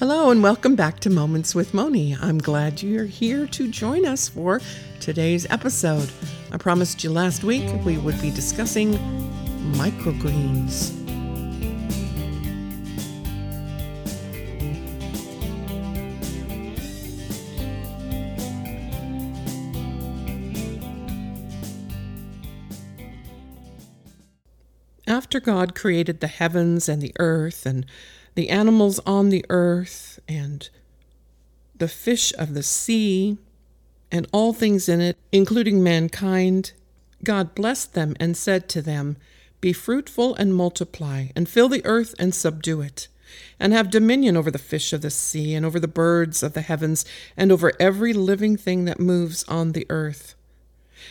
Hello and welcome back to Moments with Moni. I'm glad you're here to join us for today's episode. I promised you last week we would be discussing microgreens. After God created the heavens and the earth and the animals on the earth and the fish of the sea and all things in it, including mankind, God blessed them and said to them, Be fruitful and multiply, and fill the earth and subdue it, and have dominion over the fish of the sea, and over the birds of the heavens, and over every living thing that moves on the earth.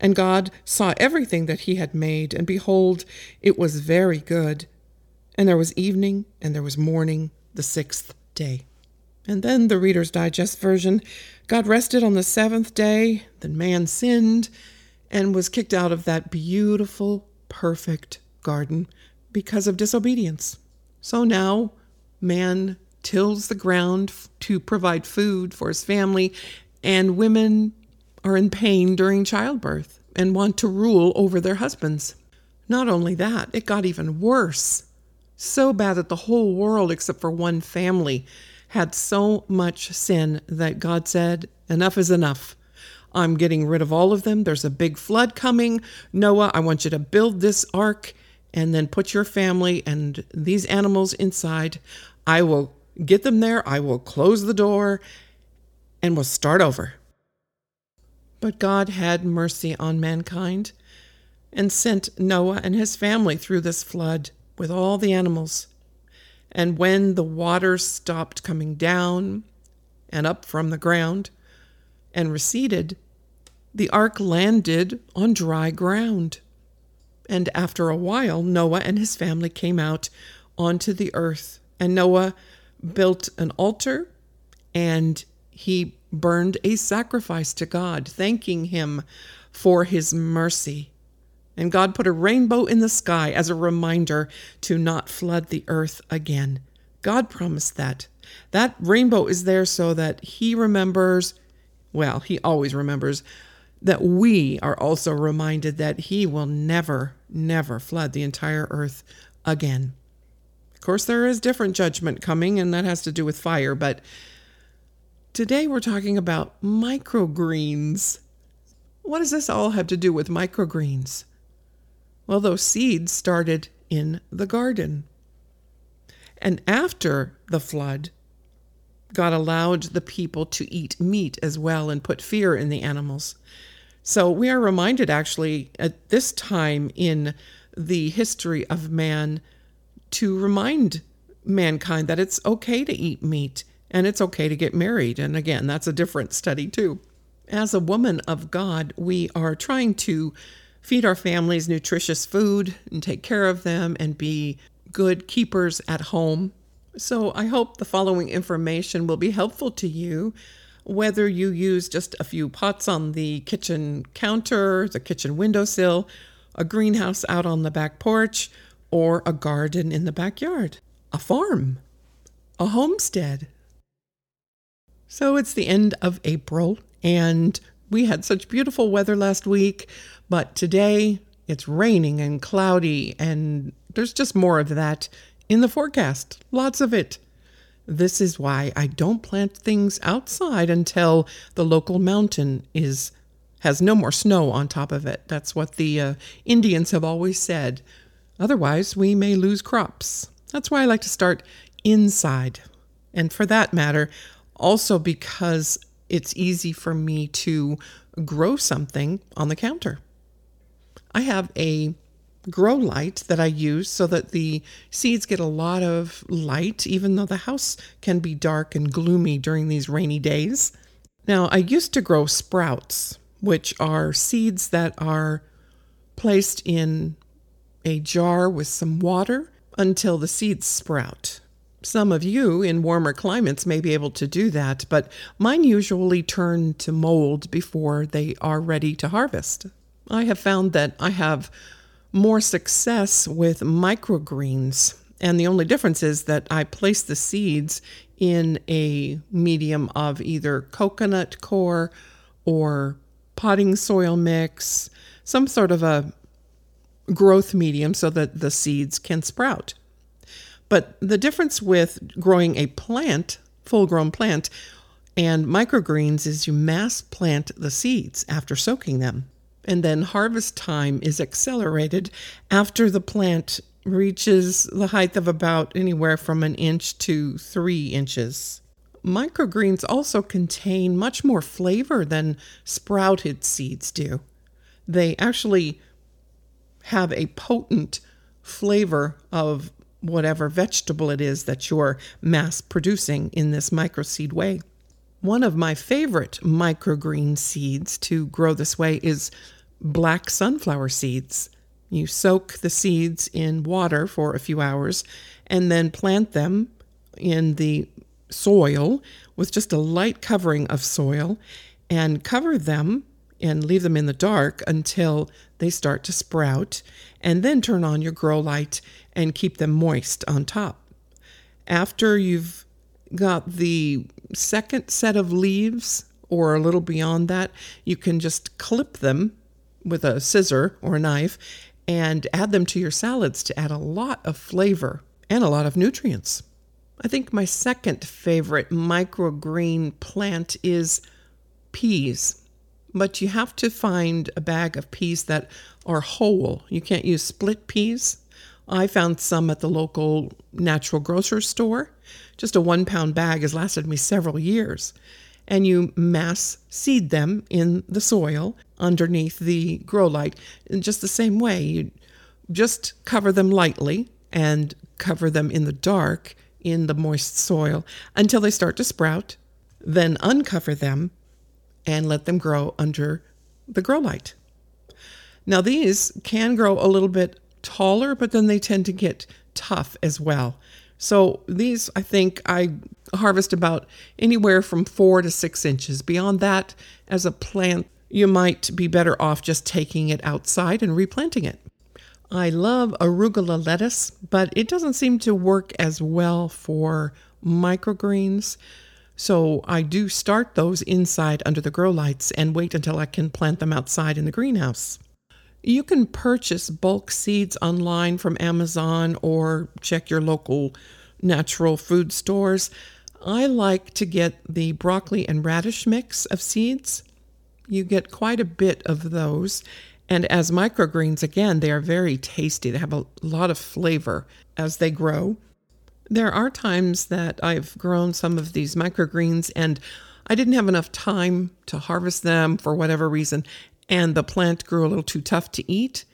And God saw everything that he had made, and behold, it was very good. And there was evening, and there was morning, the sixth day. And then the Reader's Digest version God rested on the seventh day, then man sinned and was kicked out of that beautiful, perfect garden because of disobedience. So now man tills the ground to provide food for his family, and women are in pain during childbirth and want to rule over their husbands. Not only that, it got even worse. So bad that the whole world, except for one family, had so much sin that God said, Enough is enough. I'm getting rid of all of them. There's a big flood coming. Noah, I want you to build this ark and then put your family and these animals inside. I will get them there. I will close the door and we'll start over. But God had mercy on mankind and sent Noah and his family through this flood with all the animals. And when the waters stopped coming down and up from the ground and receded, the ark landed on dry ground. And after a while, Noah and his family came out onto the earth. And Noah built an altar and he burned a sacrifice to God, thanking him for his mercy. And God put a rainbow in the sky as a reminder to not flood the earth again. God promised that. That rainbow is there so that he remembers, well, he always remembers, that we are also reminded that he will never, never flood the entire earth again. Of course, there is different judgment coming, and that has to do with fire, but Today we're talking about microgreens. What does this all have to do with microgreens? Well, those seeds started in the garden. And after the flood, God allowed the people to eat meat as well and put fear in the animals. So we are reminded actually at this time in the history of man to remind mankind that it's okay to eat meat and it's okay to get married. And again, that's a different study, too. As a woman of God, we are trying to feed our families nutritious food and take care of them and be good keepers at home. So I hope the following information will be helpful to you. Whether you use just a few pots on the kitchen counter, the kitchen windowsill, a greenhouse out on the back porch, or a garden in the backyard, a farm, a homestead, so it's the end of April, and we had such beautiful weather last week, but today it's raining and cloudy, and there's just more of that in the forecast. Lots of it. This is why I don't plant things outside until the local mountain is has no more snow on top of it. That's what the uh, Indians have always said. Otherwise, we may lose crops. That's why I like to start inside. And for that matter, also because it's easy for me to grow something on the counter. I have a grow light that I use so that the seeds get a lot of light, even though the house can be dark and gloomy during these rainy days. Now, I used to grow sprouts, which are seeds that are placed in a jar with some water until the seeds sprout. Some of you in warmer climates may be able to do that, but mine usually turn to mold before they are ready to harvest. I have found that I have more success with microgreens, and the only difference is that I place the seeds in a medium of either coconut coir or potting soil mix, some sort of a growth medium so that the seeds can sprout. But the difference with growing a plant, full grown plant, and microgreens is you mass plant the seeds after soaking them. And then harvest time is accelerated after the plant reaches the height of about anywhere from an inch to three inches. Microgreens also contain much more flavor than sprouted seeds do. They actually have a potent flavor of whatever vegetable it is that you're mass producing in this microseed way. One of my favorite microgreen seeds to grow this way is black sunflower seeds. You soak the seeds in water for a few hours and then plant them in the soil with just a light covering of soil and cover them and leave them in the dark until they start to sprout, and then turn on your grow light and keep them moist on top. After you've got the second set of leaves, or a little beyond that, you can just clip them with a scissor or a knife and add them to your salads to add a lot of flavor and a lot of nutrients. I think my second favorite microgreen plant is peas but you have to find a bag of peas that are whole. You can't use split peas. I found some at the local natural grocery store. Just a one pound bag has lasted me several years. And you mass seed them in the soil underneath the grow light in just the same way. You just cover them lightly and cover them in the dark in the moist soil until they start to sprout. Then uncover them and let them grow under the grow light. Now, these can grow a little bit taller, but then they tend to get tough as well. So, these I think I harvest about anywhere from four to six inches. Beyond that, as a plant, you might be better off just taking it outside and replanting it. I love arugula lettuce, but it doesn't seem to work as well for microgreens. So I do start those inside under the grow lights and wait until I can plant them outside in the greenhouse. You can purchase bulk seeds online from Amazon or check your local natural food stores. I like to get the broccoli and radish mix of seeds. You get quite a bit of those. And as microgreens, again, they are very tasty. They have a lot of flavor as they grow. There are times that I've grown some of these microgreens and I didn't have enough time to harvest them for whatever reason, and the plant grew a little too tough to eat.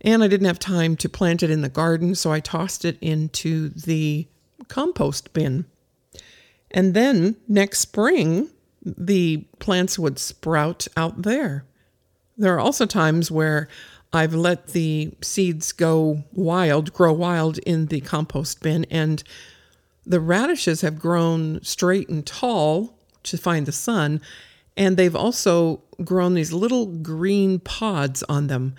And I didn't have time to plant it in the garden, so I tossed it into the compost bin. And then next spring, the plants would sprout out there. There are also times where I've let the seeds go wild, grow wild in the compost bin, and the radishes have grown straight and tall to find the sun, and they've also grown these little green pods on them.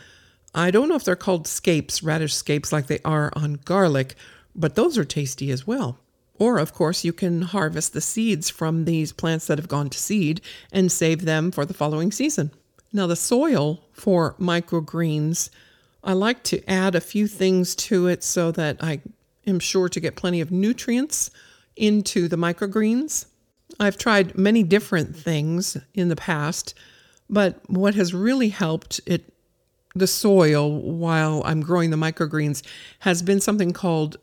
I don't know if they're called scapes, radish scapes, like they are on garlic, but those are tasty as well. Or, of course, you can harvest the seeds from these plants that have gone to seed and save them for the following season. Now, the soil for microgreens, I like to add a few things to it so that I am sure to get plenty of nutrients into the microgreens. I've tried many different things in the past, but what has really helped it the soil while I'm growing the microgreens has been something called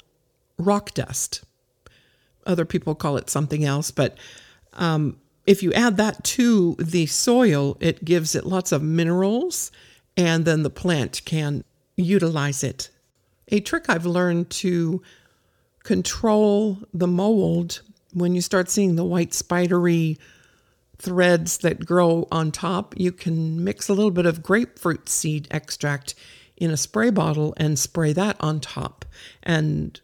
rock dust. Other people call it something else, but um, if you add that to the soil, it gives it lots of minerals, and then the plant can utilize it. A trick I've learned to control the mold when you start seeing the white spidery threads that grow on top, you can mix a little bit of grapefruit seed extract in a spray bottle and spray that on top. And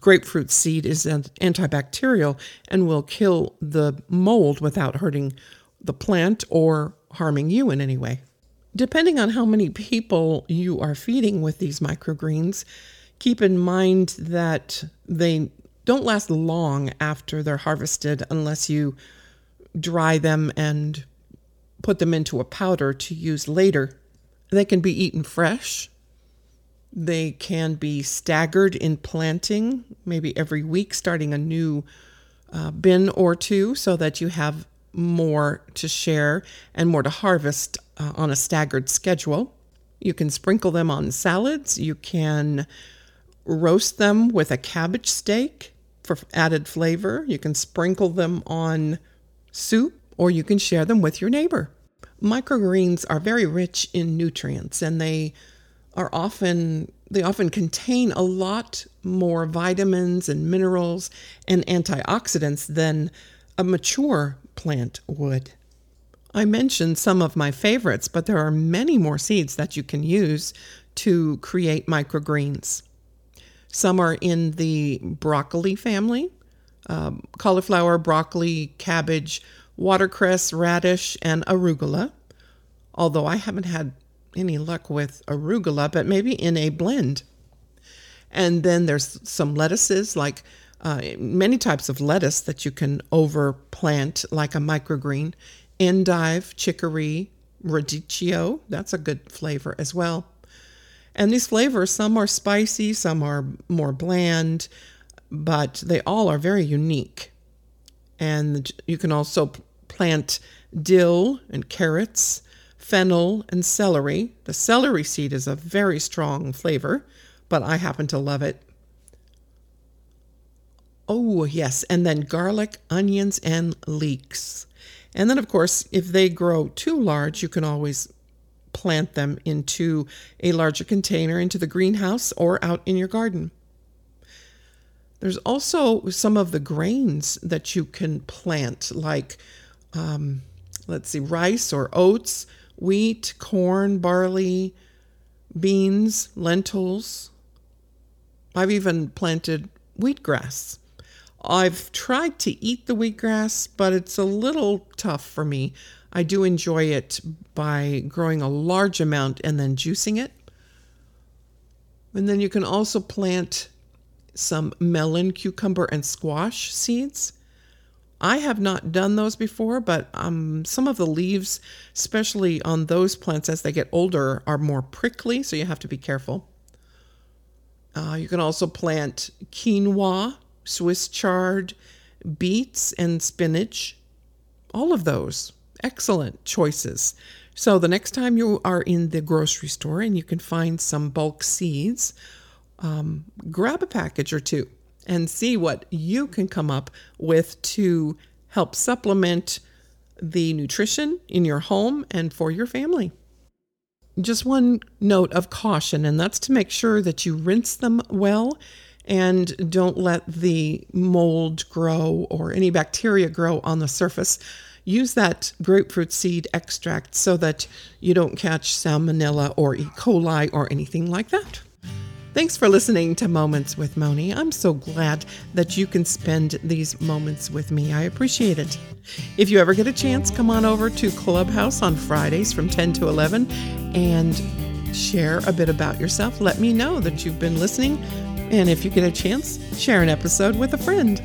grapefruit seed is antibacterial and will kill the mold without hurting the plant or harming you in any way. Depending on how many people you are feeding with these microgreens, keep in mind that they don't last long after they're harvested unless you dry them and put them into a powder to use later. They can be eaten fresh. They can be staggered in planting, maybe every week, starting a new uh, bin or two so that you have more to share and more to harvest uh, on a staggered schedule. You can sprinkle them on salads. You can roast them with a cabbage steak for added flavor. You can sprinkle them on soup or you can share them with your neighbor. Microgreens are very rich in nutrients and they are often they often contain a lot more vitamins and minerals and antioxidants than a mature plant would. I mentioned some of my favorites, but there are many more seeds that you can use to create microgreens. Some are in the broccoli family um, cauliflower, broccoli, cabbage, watercress, radish, and arugula. Although I haven't had any luck with arugula, but maybe in a blend. And then there's some lettuces, like uh, many types of lettuce that you can overplant, like a microgreen, endive, chicory, radicchio. That's a good flavor as well. And these flavors, some are spicy, some are more bland, but they all are very unique. And you can also plant dill and carrots, fennel, and celery. The celery seed is a very strong flavor, but I happen to love it. Oh, yes, and then garlic, onions, and leeks. And then, of course, if they grow too large, you can always plant them into a larger container into the greenhouse or out in your garden. There's also some of the grains that you can plant, like, um, let's see, rice or oats, wheat, corn, barley, beans, lentils. I've even planted wheatgrass. I've tried to eat the wheatgrass, but it's a little tough for me. I do enjoy it by growing a large amount and then juicing it. And then you can also plant some melon, cucumber, and squash seeds. I have not done those before, but um, some of the leaves, especially on those plants as they get older, are more prickly, so you have to be careful. Uh, you can also plant quinoa, Swiss chard, beets, and spinach. All of those excellent choices. So the next time you are in the grocery store and you can find some bulk seeds, um, grab a package or two and see what you can come up with to help supplement the nutrition in your home and for your family. Just one note of caution, and that's to make sure that you rinse them well and don't let the mold grow or any bacteria grow on the surface use that grapefruit seed extract so that you don't catch salmonella or E. coli or anything like that. Thanks for listening to Moments with Moni. I'm so glad that you can spend these moments with me. I appreciate it. If you ever get a chance, come on over to Clubhouse on Fridays from 10 to 11 and share a bit about yourself. Let me know that you've been listening. And if you get a chance, share an episode with a friend.